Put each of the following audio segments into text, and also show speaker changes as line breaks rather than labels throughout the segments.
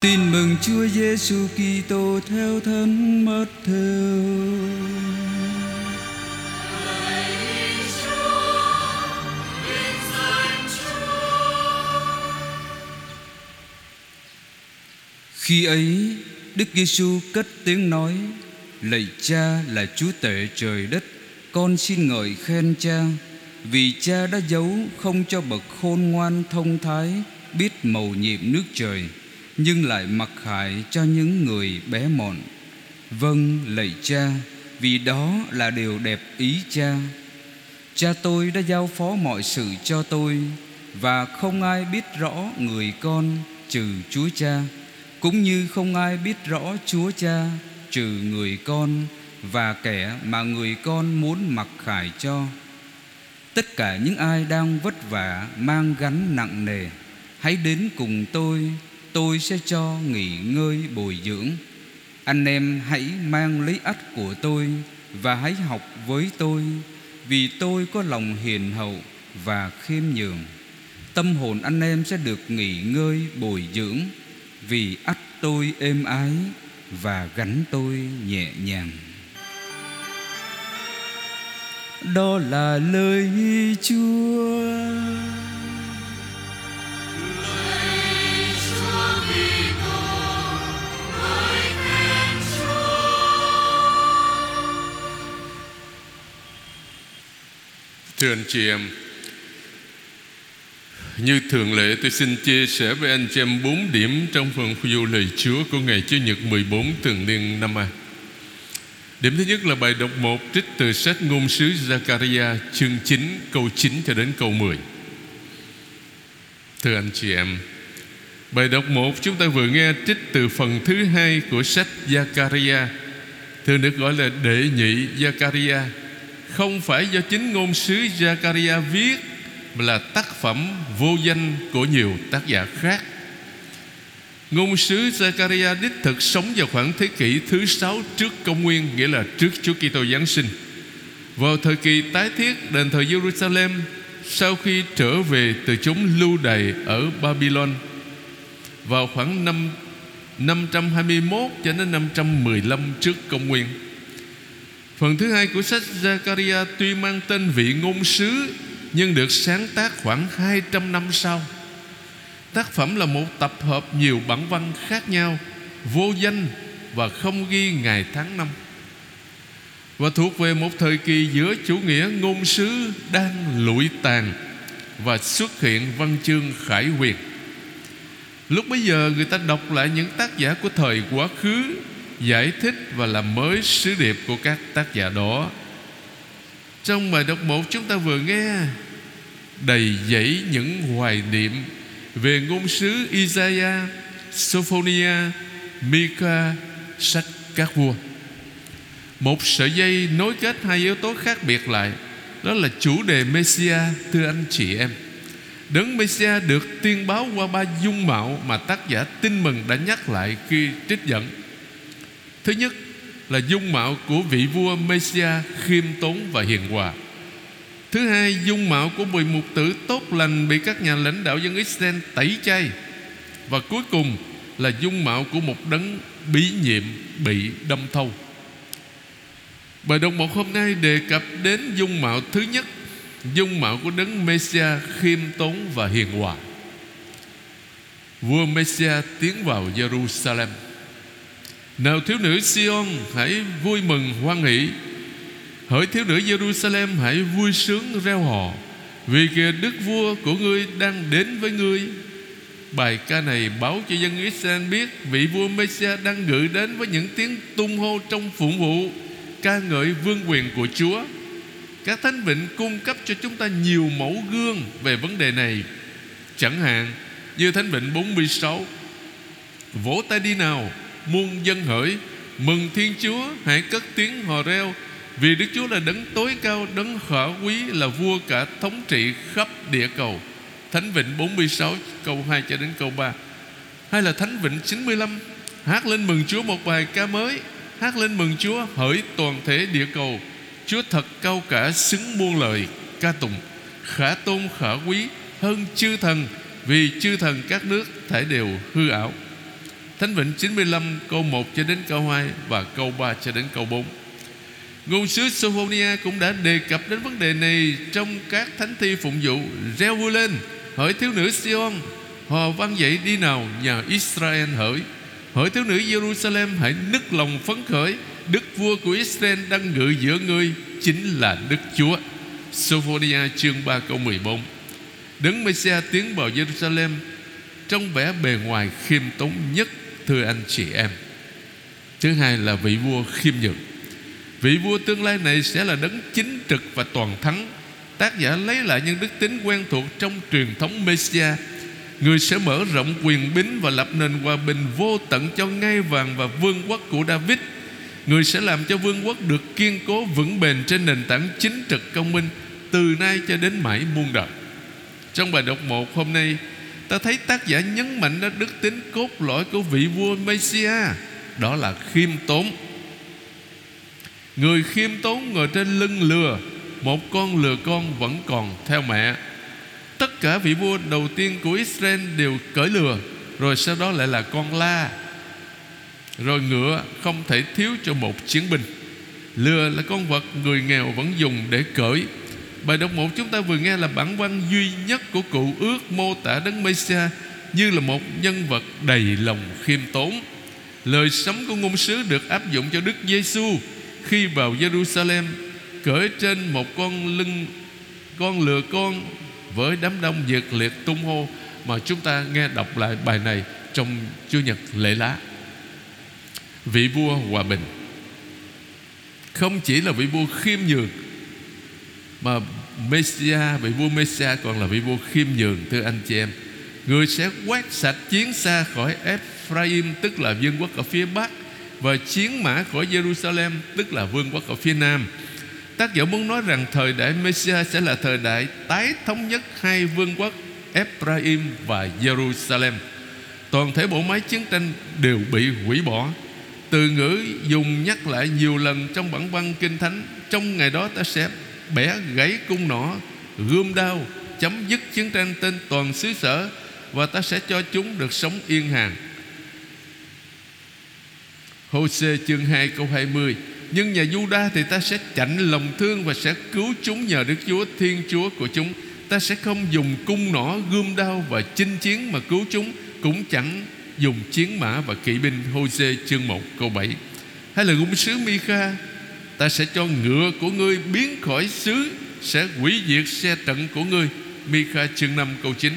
Tin mừng Chúa Giêsu Kitô theo thân mất theo. Khi ấy, Đức Giêsu cất tiếng nói: Lạy Cha là Chúa tể trời đất, con xin ngợi khen Cha, vì Cha đã giấu không cho bậc khôn ngoan thông thái biết mầu nhiệm nước trời nhưng lại mặc khải cho những người bé mọn. Vâng, lạy cha, vì đó là điều đẹp ý cha. Cha tôi đã giao phó mọi sự cho tôi và không ai biết rõ người con trừ Chúa Cha, cũng như không ai biết rõ Chúa Cha trừ người con và kẻ mà người con muốn mặc khải cho. Tất cả những ai đang vất vả mang gánh nặng nề, hãy đến cùng tôi tôi sẽ cho nghỉ ngơi bồi dưỡng. Anh em hãy mang lấy ách của tôi và hãy học với tôi, vì tôi có lòng hiền hậu và khiêm nhường. Tâm hồn anh em sẽ được nghỉ ngơi bồi dưỡng, vì ách tôi êm ái và gánh tôi nhẹ nhàng. Đó là lời chúa.
Thưa anh chị em. Như thường lệ, tôi xin chia sẻ với anh chị em bốn điểm Trong phần du lời Chúa của ngày Chủ nhật 14 thường niên năm A. Điểm thứ nhất là bài đọc 1 Trích từ sách ngôn sứ Zakaria Chương 9 câu 9 cho đến câu 10 Thưa anh chị em, Bài đọc 1 chúng ta vừa nghe trích từ phần thứ hai của sách Zakaria Thường được gọi là đệ nhị Zakaria không phải do chính ngôn sứ Zakaria viết mà là tác phẩm vô danh của nhiều tác giả khác. Ngôn sứ Zakaria đích thực sống vào khoảng thế kỷ thứ sáu trước công nguyên, nghĩa là trước Chúa Kitô Giáng sinh. Vào thời kỳ tái thiết đền thờ Jerusalem sau khi trở về từ chúng lưu đày ở Babylon vào khoảng năm 521 cho đến 515 trước công nguyên. Phần thứ hai của sách Zakaria tuy mang tên vị ngôn sứ nhưng được sáng tác khoảng 200 năm sau. Tác phẩm là một tập hợp nhiều bản văn khác nhau, vô danh và không ghi ngày tháng năm. Và thuộc về một thời kỳ giữa chủ nghĩa ngôn sứ đang lụi tàn và xuất hiện văn chương khải huyền. Lúc bấy giờ người ta đọc lại những tác giả của thời quá khứ giải thích và làm mới sứ điệp của các tác giả đó. Trong bài đọc một chúng ta vừa nghe đầy dẫy những hoài niệm về ngôn sứ Isaiah, Sophonia, Mika, sách các vua. Một sợi dây nối kết hai yếu tố khác biệt lại. Đó là chủ đề Messia Thưa anh chị em. Đấng Messia được tiên báo qua ba dung mạo Mà tác giả tin mừng đã nhắc lại khi trích dẫn. Thứ nhất là dung mạo của vị vua Messia khiêm tốn và hiền hòa. Thứ hai, dung mạo của một mục tử tốt lành bị các nhà lãnh đạo dân Israel tẩy chay. Và cuối cùng là dung mạo của một đấng bí nhiệm bị đâm thâu. Bài đồng một hôm nay đề cập đến dung mạo thứ nhất Dung mạo của đấng Messia khiêm tốn và hiền hòa Vua Messia tiến vào Jerusalem nào thiếu nữ Sion, hãy vui mừng, hoan hỷ. Hỡi thiếu nữ Jerusalem, hãy vui sướng, reo hò. Vì kìa đức vua của ngươi đang đến với ngươi. Bài ca này báo cho dân Israel biết Vị vua Messia đang gửi đến với những tiếng tung hô trong phụng vụ, Ca ngợi vương quyền của Chúa. Các thánh vịnh cung cấp cho chúng ta nhiều mẫu gương về vấn đề này. Chẳng hạn, như thánh vịnh 46 Vỗ tay đi nào muôn dân hỡi, mừng thiên chúa, hãy cất tiếng hò reo. Vì đức chúa là đấng tối cao, đấng khả quý, là vua cả thống trị khắp địa cầu. Thánh vịnh 46 câu 2 cho đến câu 3 hay là thánh vịnh 95 hát lên mừng chúa một bài ca mới, hát lên mừng chúa hỡi toàn thể địa cầu. Chúa thật cao cả xứng muôn lời, ca tụng, khả tôn khả quý, hơn chư thần, vì chư thần các nước thể đều hư ảo. Thánh Vịnh 95 câu 1 cho đến câu 2 Và câu 3 cho đến câu 4 Ngôn sứ Sophonia cũng đã đề cập đến vấn đề này Trong các thánh thi phụng vụ. Reo vui lên, Hỡi thiếu nữ Sion, Hò vang dậy đi nào, nhà Israel hỡi. Hỡi thiếu nữ Jerusalem, Hãy nức lòng phấn khởi. Đức vua của Israel đang ngự giữa ngươi, Chính là Đức Chúa. Sophonia chương 3 câu 14 Đấng Messiah tiến vào Jerusalem Trong vẻ bề ngoài khiêm tốn nhất. Thưa anh chị em. Thứ hai là vị vua khiêm nhường. Vị vua tương lai này sẽ là đấng chính trực và toàn thắng. Tác giả lấy lại những đức tính quen thuộc Trong truyền thống Messiah. Người sẽ mở rộng quyền bính Và lập nền hòa bình vô tận Cho ngai vàng và vương quốc của David. Người sẽ làm cho vương quốc được kiên cố vững bền Trên nền tảng chính trực công minh Từ nay cho đến mãi muôn đời. Trong bài đọc 1 hôm nay Ta thấy tác giả nhấn mạnh đến đức tính cốt lõi của vị vua Messiah Đó là khiêm tốn. Người khiêm tốn ngồi trên lưng lừa, Một con lừa con vẫn còn theo mẹ. Tất cả vị vua đầu tiên của Israel đều cởi lừa, Rồi sau đó lại là con la. Rồi ngựa không thể thiếu cho một chiến binh. Lừa là con vật người nghèo vẫn dùng để cởi. Bài đọc một chúng ta vừa nghe là bản văn duy nhất của cụ ước mô tả Đấng Messiah như là một nhân vật đầy lòng khiêm tốn. Lời sống của ngôn sứ được áp dụng cho Đức Giêsu khi vào Jerusalem cởi trên một con lưng, con lừa con với đám đông nhiệt liệt tung hô mà chúng ta nghe đọc lại bài này trong Chúa nhật lễ lá. Vị vua hòa bình không chỉ là vị vua khiêm nhường, mà Messiah vị vua Messiah còn là vị vua khiêm nhường, thưa anh chị em. Người sẽ quét sạch chiến xa khỏi Ephraim, tức là vương quốc ở phía bắc, và chiến mã khỏi Jerusalem, tức là vương quốc ở phía nam. Tác giả muốn nói rằng thời đại Messiah sẽ là thời đại tái thống nhất hai vương quốc, Ephraim và Jerusalem. Toàn thể bộ máy chiến tranh đều bị hủy bỏ. Từ ngữ dùng nhắc lại nhiều lần trong bản văn kinh thánh, trong ngày đó ta sẽ bẻ gãy cung nỏ, gươm đao, chấm dứt chiến tranh trên toàn xứ sở, và ta sẽ cho chúng được sống yên hàng. Hô-sê chương 2 câu 20 Nhưng nhà Juda thì ta sẽ chạnh lòng thương Và sẽ cứu chúng nhờ Đức Chúa Thiên Chúa của chúng. Ta sẽ không dùng cung nỏ, gươm đao Và chinh chiến mà cứu chúng, Cũng chẳng dùng chiến mã và kỵ binh. Hô chương 1 câu 7 Hay là ngôn sứ Mi-kha Ta sẽ cho ngựa của ngươi biến khỏi xứ, Sẽ hủy diệt xe trận của ngươi. Mika chương 5 câu 9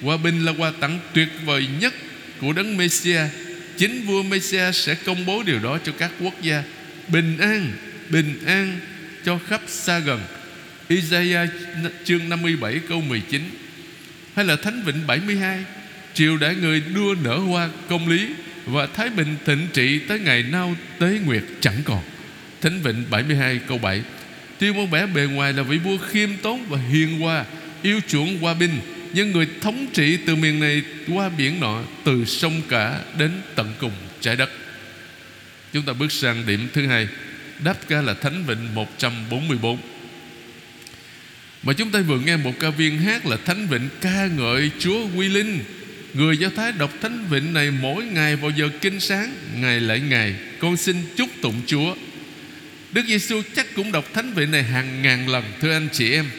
Hòa bình là quà tặng tuyệt vời nhất Của đấng Messiah Chính vua Messiah sẽ công bố điều đó cho các quốc gia. Bình an Bình an cho khắp xa gần. Isaiah chương 57 câu 19 Hay là Thánh Vịnh 72 Triều đại người đua nở hoa công lý Và Thái Bình thịnh trị tới ngày nao tế nguyệt chẳng còn. Thánh Vịnh 72 câu 7 Tuy môn vẻ bề ngoài là vị vua khiêm tốn và hiền hòa, Yêu chuộng hòa bình, Nhưng người thống trị từ miền này qua biển nọ, Từ sông cả đến tận cùng trái đất. Chúng ta bước sang điểm thứ hai. Đáp ca là Thánh Vịnh 144 Mà chúng ta vừa nghe một ca viên hát là Thánh Vịnh ca ngợi Chúa Quy Linh. Người Do Thái đọc Thánh Vịnh này mỗi ngày vào giờ kinh sáng, Ngày lễ ngày, Con xin chúc tụng Chúa. Đức Giêsu chắc cũng đọc thánh vị này hàng ngàn lần Thưa anh chị em.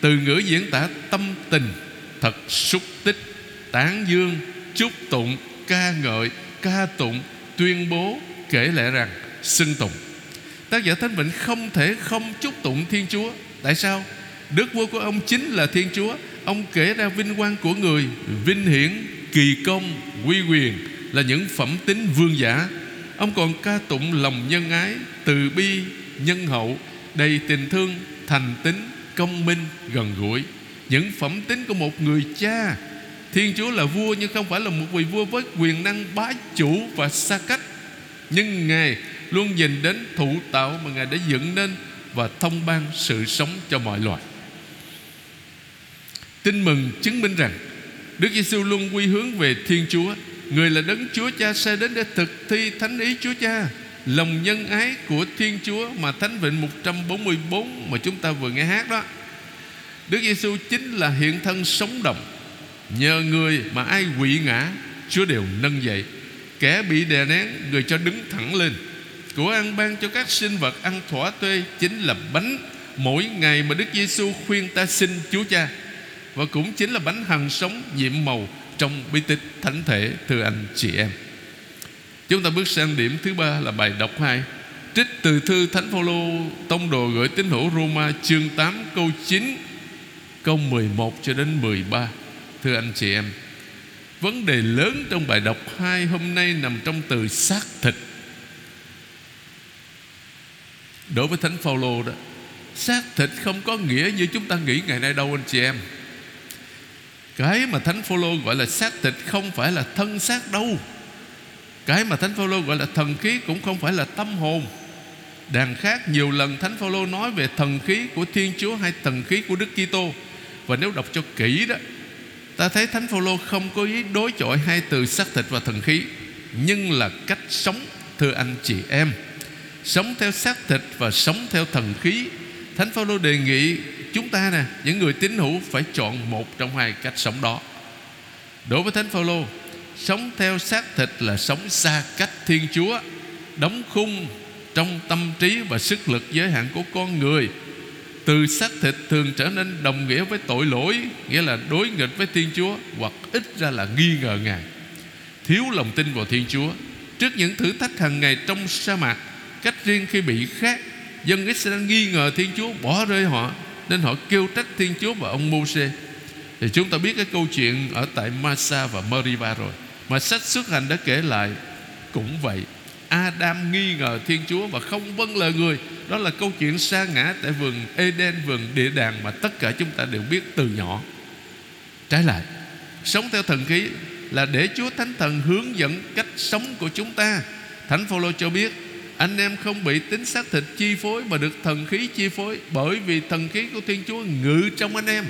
Từ ngữ diễn tả tâm tình Thật xúc tích Tán dương Chúc tụng Ca ngợi Ca tụng Tuyên bố Kể lẽ rằng Xưng tụng. Tác giả Thánh Vịnh không thể không chúc tụng Thiên Chúa. Tại sao? Đức vua của ông chính là Thiên Chúa. Ông kể ra vinh quang của người Vinh hiển, kỳ công, quy quyền Là những phẩm tính vương giả. Ông còn ca tụng lòng nhân ái Từ bi, nhân hậu Đầy tình thương, thành tính Công minh, gần gũi. Những phẩm tính của một người cha Thiên Chúa là vua nhưng không phải là một vị vua với quyền năng bá chủ và xa cách. Nhưng Ngài luôn nhìn đến thụ tạo mà Ngài đã dựng nên Và thông ban sự sống cho mọi loài. Tin mừng chứng minh rằng Đức Giêsu luôn quy hướng về Thiên Chúa. Người là đấng Chúa Cha sai đến để thực thi thánh ý Chúa Cha. Lòng nhân ái của Thiên Chúa Mà Thánh Vịnh 144 Mà chúng ta vừa nghe hát đó. Đức Giêsu chính là hiện thân sống động. Nhờ người mà ai quỵ ngã, Chúa đều nâng dậy. Kẻ bị đè nén, Người cho đứng thẳng lên. Của ăn ban cho các sinh vật ăn thỏa thuê Chính là bánh. Mỗi ngày mà Đức Giêsu khuyên ta xin Chúa Cha. Và cũng chính là bánh hằng sống, nhiệm màu trong bí tích thánh thể Thưa anh chị em. Chúng ta bước sang điểm thứ ba là bài đọc 2 Trích từ thư Thánh Phaolô, Tông đồ gửi tín hữu Roma, chương 8 câu 9 Câu 11 cho đến 13 Thưa anh chị em, Vấn đề lớn trong bài đọc 2 hôm nay nằm trong từ xác thịt. Đối với Thánh Phaolô đó, Xác thịt không có nghĩa như chúng ta nghĩ ngày nay đâu, anh chị em. Cái mà Thánh Phaolô gọi là xác thịt không phải là thân xác đâu. Cái mà Thánh Phaolô gọi là thần khí cũng không phải là tâm hồn. Đàn khác, nhiều lần Thánh Phaolô nói về thần khí của Thiên Chúa hay thần khí của Đức Kitô. Và nếu đọc cho kỹ đó, ta thấy Thánh Phaolô không có ý đối chọi hai từ xác thịt và thần khí, nhưng là cách sống, thưa anh chị em. Sống theo xác thịt và sống theo thần khí, Thánh Phaolô đề nghị chúng ta nè, những người tín hữu phải chọn một trong hai cách sống đó. Đối với Thánh Phaolô, sống theo xác thịt là sống xa cách Thiên Chúa, đóng khung trong tâm trí và sức lực giới hạn của con người. Từ xác thịt thường trở nên đồng nghĩa với tội lỗi, nghĩa là đối nghịch với thiên chúa, hoặc ít ra là nghi ngờ ngài. Thiếu lòng tin vào thiên chúa, trước những thử thách hàng ngày trong sa mạc, cách riêng khi bị khác dân Israel nghi ngờ thiên chúa bỏ rơi họ nên họ kêu trách thiên chúa và ông Môse thì chúng ta biết cái câu chuyện ở tại Masa và Meriba rồi. Mà sách xuất hành đã kể lại cũng vậy. Adam nghi ngờ Thiên Chúa và không vâng lời người. Đó là câu chuyện sa ngã tại vườn Eden, vườn địa đàng Mà tất cả chúng ta đều biết từ nhỏ. Trái lại Sống theo thần khí là để Chúa Thánh Thần hướng dẫn cách sống của chúng ta. Thánh Phaolô cho biết anh em không bị tính xác thịt chi phối Mà được thần khí chi phối, Bởi vì thần khí của Thiên Chúa ngự trong anh em.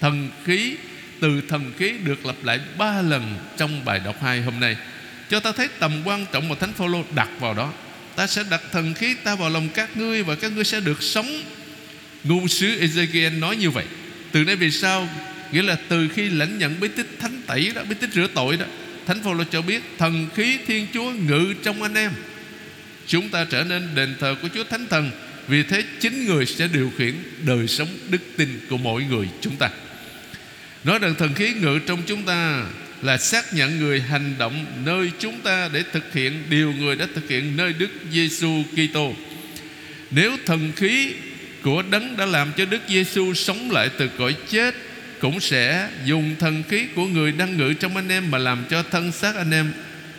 Thần khí, Từ thần khí được lặp lại ba lần Trong bài đọc hai hôm nay. Cho ta thấy tầm quan trọng mà Thánh Phaolô đặt vào đó. Ta sẽ đặt thần khí ta vào lòng các ngươi Và các ngươi sẽ được sống. Ngôn sứ Ezekiel nói như vậy. Từ nay vì sao Nghĩa là từ khi lãnh nhận bí tích thánh tẩy đó, Bí tích rửa tội đó, Thánh Phaolô cho biết thần khí Thiên Chúa ngự trong anh em. Chúng ta trở nên đền thờ của Chúa Thánh Thần Vì thế, chính người sẽ điều khiển đời sống đức tin của mỗi người chúng ta Nói rằng thần khí ngự trong chúng ta là xác nhận người hành động nơi chúng ta để thực hiện điều người đã thực hiện nơi Đức Giêsu Kitô. Nếu thần khí của đấng đã làm cho Đức Giêsu sống lại từ cõi chết, cũng sẽ dùng thần khí của người đang ngự trong anh em mà làm cho thân xác anh em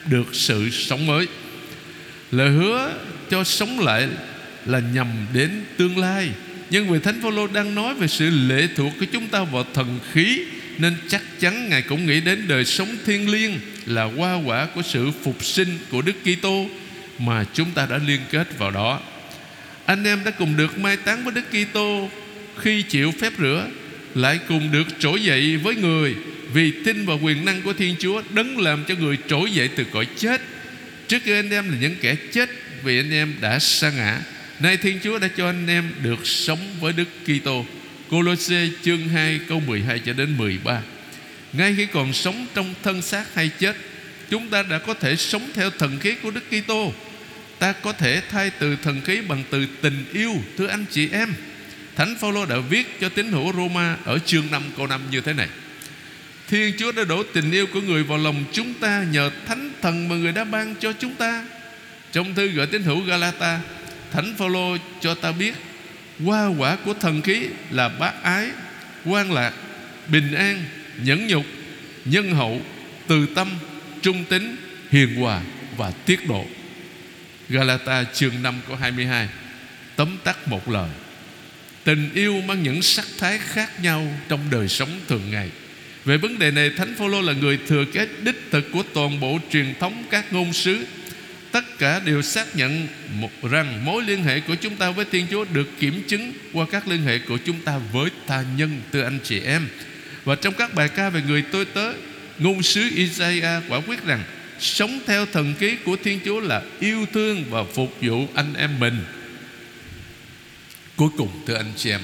được sự sống mới. Lời hứa cho sống lại là nhằm đến tương lai. Nhưng vì Thánh Phaolô đang nói về sự lệ thuộc của chúng ta vào thần khí, nên chắc chắn Ngài cũng nghĩ đến đời sống thiên liêng Là hoa quả của sự phục sinh của Đức Kitô Mà chúng ta đã liên kết vào đó. Anh em đã cùng được mai táng với Đức Kitô. Khi chịu phép rửa, Lại cùng được trỗi dậy với người, Vì tin vào quyền năng của Thiên Chúa, Đấng làm cho người trỗi dậy từ cõi chết. Trước kia anh em là những kẻ chết Vì anh em đã sa ngã, Nay Thiên Chúa đã cho anh em được sống với Đức Kitô. Colosse chương 2 câu 12 cho đến 13 Ngay khi còn sống trong thân xác hay chết, Chúng ta đã có thể sống theo thần khí của Đức Kitô. Ta có thể thay từ thần khí bằng từ tình yêu, Thưa anh chị em. Thánh Phaolô đã viết cho tín hữu Roma Ở chương 5 câu 5 như thế này. Thiên Chúa đã đổ tình yêu của người vào lòng chúng ta Nhờ thánh thần mà người đã ban cho chúng ta. Trong thư gửi tín hữu Galata, Thánh Phaolô cho ta biết, Hoa quả của thần khí là bác ái, quan lạc, Bình an, Nhẫn nhục, Nhân hậu, Từ tâm, Trung tính, Hiền hòa Và tiết độ. Galata chương 5 câu 22 Tóm tắt một lời. Tình yêu mang những sắc thái khác nhau Trong đời sống thường ngày. Về vấn đề này Thánh Phaolô là người thừa kế đích thực Của toàn bộ truyền thống các ngôn sứ tất cả đều xác nhận một rằng mối liên hệ của chúng ta với Thiên Chúa được kiểm chứng qua các liên hệ của chúng ta với tha nhân từ anh chị em. Và trong các bài ca về người tôi tớ, ngôn sứ Isaiah quả quyết rằng sống theo thần ký của Thiên Chúa là yêu thương và phục vụ anh em mình. Cuối cùng thưa anh chị em,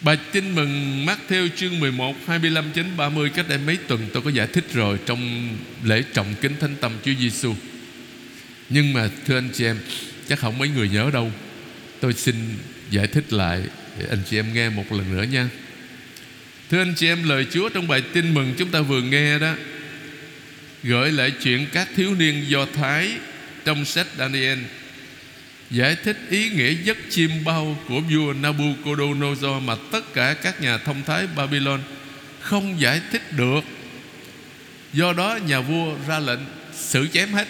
Bài tin mừng mát theo chương 11 25 đến 30 cách đây mấy tuần tôi có giải thích rồi trong lễ trọng kính thánh tâm Chúa Giêsu. Nhưng mà thưa anh chị em, chắc không mấy người nhớ đâu. Tôi xin giải thích lại để anh chị em nghe một lần nữa nha. Thưa anh chị em, lời Chúa trong bài tin mừng chúng ta vừa nghe đó gửi lại chuyện các thiếu niên Do Thái trong sách Daniel giải thích ý nghĩa giấc chim bao của vua Nabucodonosor mà tất cả các nhà thông thái Babylon không giải thích được. Do đó, nhà vua ra lệnh xử chém hết.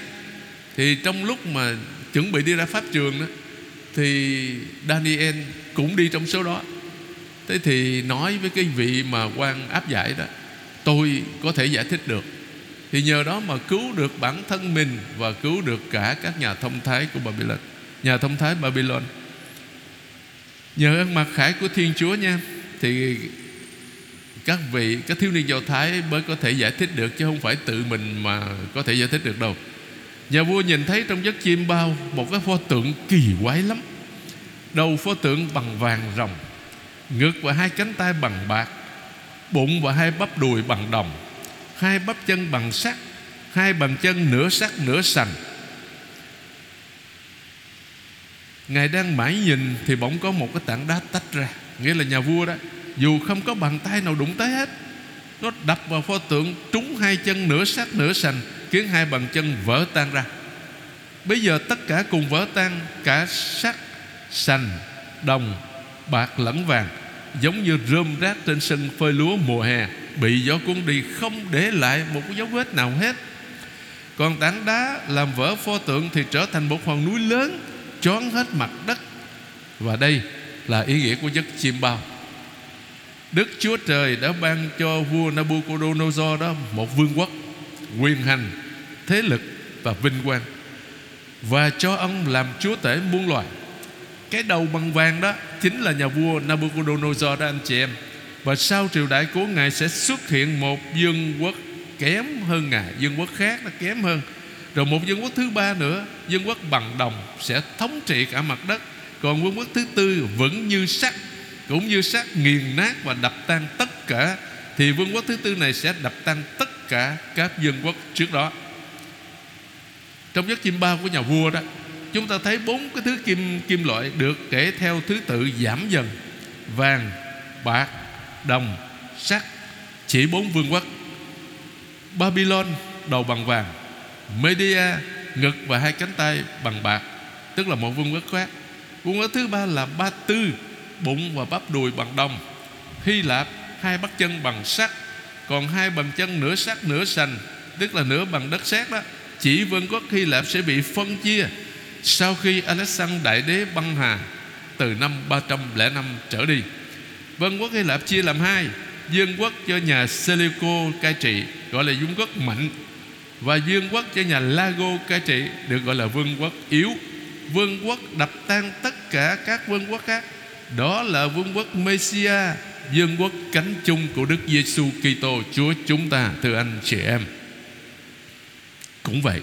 Thì trong lúc mà chuẩn bị đi ra pháp trường đó, thì Daniel cũng đi trong số đó. Thế thì nói với cái vị mà quan áp giải đó, Tôi có thể giải thích được Thì nhờ đó mà cứu được bản thân mình Và cứu được cả các nhà thông thái của Babylon Nhà thông thái Babylon. Nhờ ơn mặc khải của Thiên Chúa nha, Thì các vị, Các thiếu niên Do Thái mới có thể giải thích được, Chứ không phải tự mình mà có thể giải thích được đâu. Nhà vua nhìn thấy trong giấc chim bao Một cái pho tượng kỳ quái lắm. Đầu pho tượng bằng vàng rồng Ngực và hai cánh tay bằng bạc, Bụng và hai bắp đùi bằng đồng, Hai bắp chân bằng sắt, Hai bàn chân nửa sắt nửa sành. Ngài đang mãi nhìn Thì bỗng có một cái tảng đá tách ra. Nghĩa là nhà vua đó Dù không có bàn tay nào đụng tới hết Nó đập vào pho tượng Trúng hai chân nửa sát nửa sành Khiến hai bàn chân vỡ tan ra. Bây giờ tất cả cùng vỡ tan Cả sắt, sành, đồng, bạc lẫn vàng Giống như rơm rác trên sân phơi lúa mùa hè Bị gió cuốn đi không để lại một dấu vết nào hết. Còn tảng đá làm vỡ pho tượng Thì trở thành một hòn núi lớn Choán hết mặt đất. Và đây là ý nghĩa của giấc chim bao. Đức Chúa Trời đã ban cho vua Nabucodonosor đó Một vương quốc Quyền hành, Thế lực và vinh quang. Và cho ông làm chúa tể muôn loài. Cái đầu bằng vàng đó chính là nhà vua Nabucodonosor đó, anh chị em. Và sau triều đại của ngài sẽ xuất hiện một vương quốc kém hơn ngài, vương quốc khác nó kém hơn rồi một vương quốc thứ ba nữa vương quốc bằng đồng sẽ thống trị cả mặt đất. Còn vương quốc thứ tư vẫn như sắt, cũng như sắt nghiền nát và đập tan tất cả. Thì vương quốc thứ tư này sẽ đập tan tất cả các vương quốc trước đó. Trong giấc chim bao của nhà vua đó, chúng ta thấy bốn cái thứ kim kim loại được kể theo thứ tự giảm dần. Vàng, bạc, đồng, sắt, chỉ bốn vương quốc. Babylon, đầu bằng vàng. Media, ngực và hai cánh tay bằng bạc, tức là một vương quốc khác vương quốc thứ ba là Ba Tư, bụng và bắp đùi bằng đồng. Hy Lạp, hai bắp chân bằng sắt, còn hai bàn chân nửa sắt nửa sành, tức là nửa bằng đất sét đó. Chỉ vương quốc Hy Lạp sẽ bị phân chia sau khi Alexander Đại Đế băng hà Từ năm 305 trở đi. Vương quốc Hy Lạp chia làm hai Dương quốc cho nhà Seleuco cai trị, Gọi là vương quốc mạnh và dương quốc cho nhà Lago cai trị Được gọi là vương quốc yếu Vương quốc đập tan tất cả các vương quốc khác Đó là vương quốc Messia vương quốc cánh chung của Đức Giêsu Kitô Chúa chúng ta Thưa anh chị em Cũng vậy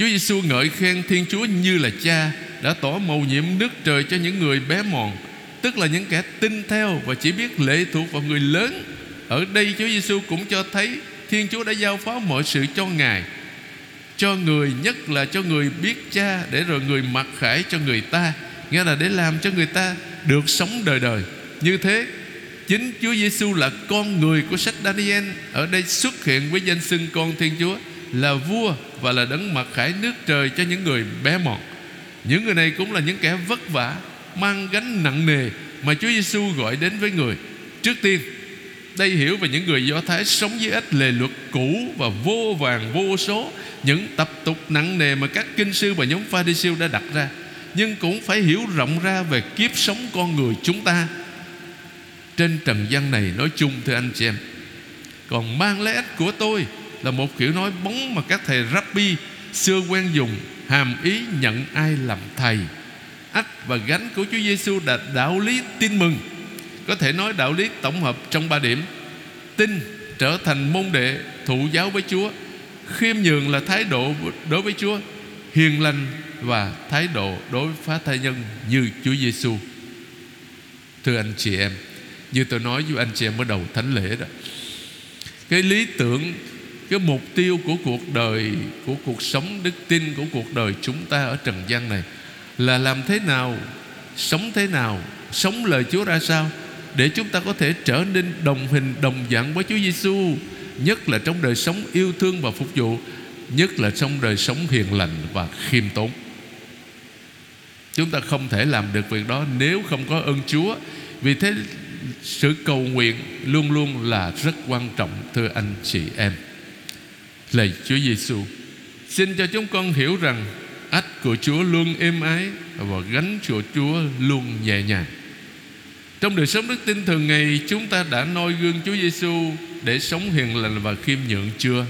Chúa Giêsu ngợi khen Thiên Chúa như là cha đã tỏ mầu nhiệm nước trời cho những người bé mòn, tức là những kẻ tin theo và chỉ biết lệ thuộc vào người lớn. Ở đây Chúa Giêsu cũng cho thấy Thiên Chúa đã giao phó mọi sự cho Ngài cho người nhất là cho người biết cha để rồi người mặc khải cho người ta nghĩa là để làm cho người ta được sống đời đời như thế chính Chúa Giêsu là con người của sách Daniel ở đây xuất hiện với danh xưng con Thiên Chúa là vua và là đấng mặc khải nước trời cho những người bé mọn. Những người này cũng là những kẻ vất vả, mang gánh nặng nề mà Chúa Giêsu gọi đến với người. Trước tiên, đây hiểu về những người Do Thái sống dưới ít lề luật cũ và vô vàng vô số, những tập tục nặng nề mà các kinh sư và nhóm pha siêu đã đặt ra. Nhưng cũng phải hiểu rộng ra về kiếp sống con người chúng ta trên trần gian này, nói chung, thưa anh chị em. Còn mang lấy ích của tôi là một kiểu nói bóng mà các thầy rabbi xưa quen dùng, hàm ý nhận ai làm thầy ách và gánh của Chúa Giêsu là đạo lý tin mừng có thể nói đạo lý tổng hợp trong ba điểm. Tin trở thành môn đệ, thụ giáo với Chúa. Khiêm nhường là thái độ đối với Chúa. Hiền lành và thái độ đối với phá thai nhân như Chúa Giêsu thưa anh chị em, Như tôi nói với anh chị em ở đầu thánh lễ đó, Cái lý tưởng, Cái mục tiêu của cuộc đời, Của cuộc sống, đức tin Của cuộc đời chúng ta ở trần gian này Là làm thế nào, Sống thế nào, Sống lời Chúa ra sao? Để chúng ta có thể trở nên đồng hình, đồng dạng với Chúa Giêsu, Nhất là trong đời sống yêu thương và phục vụ, Nhất là trong đời sống hiền lành và khiêm tốn. Chúng ta không thể làm được việc đó Nếu không có ơn Chúa. Vì thế, sự cầu nguyện Luôn luôn là rất quan trọng, Thưa anh chị em. Lạy Chúa Giêsu, Xin cho chúng con hiểu rằng Ách của Chúa luôn êm ái Và gánh của Chúa luôn nhẹ nhàng. Trong đời sống đức tin thường ngày, Chúng ta đã noi gương Chúa Giêsu Để sống hiền lành và khiêm nhượng, chưa?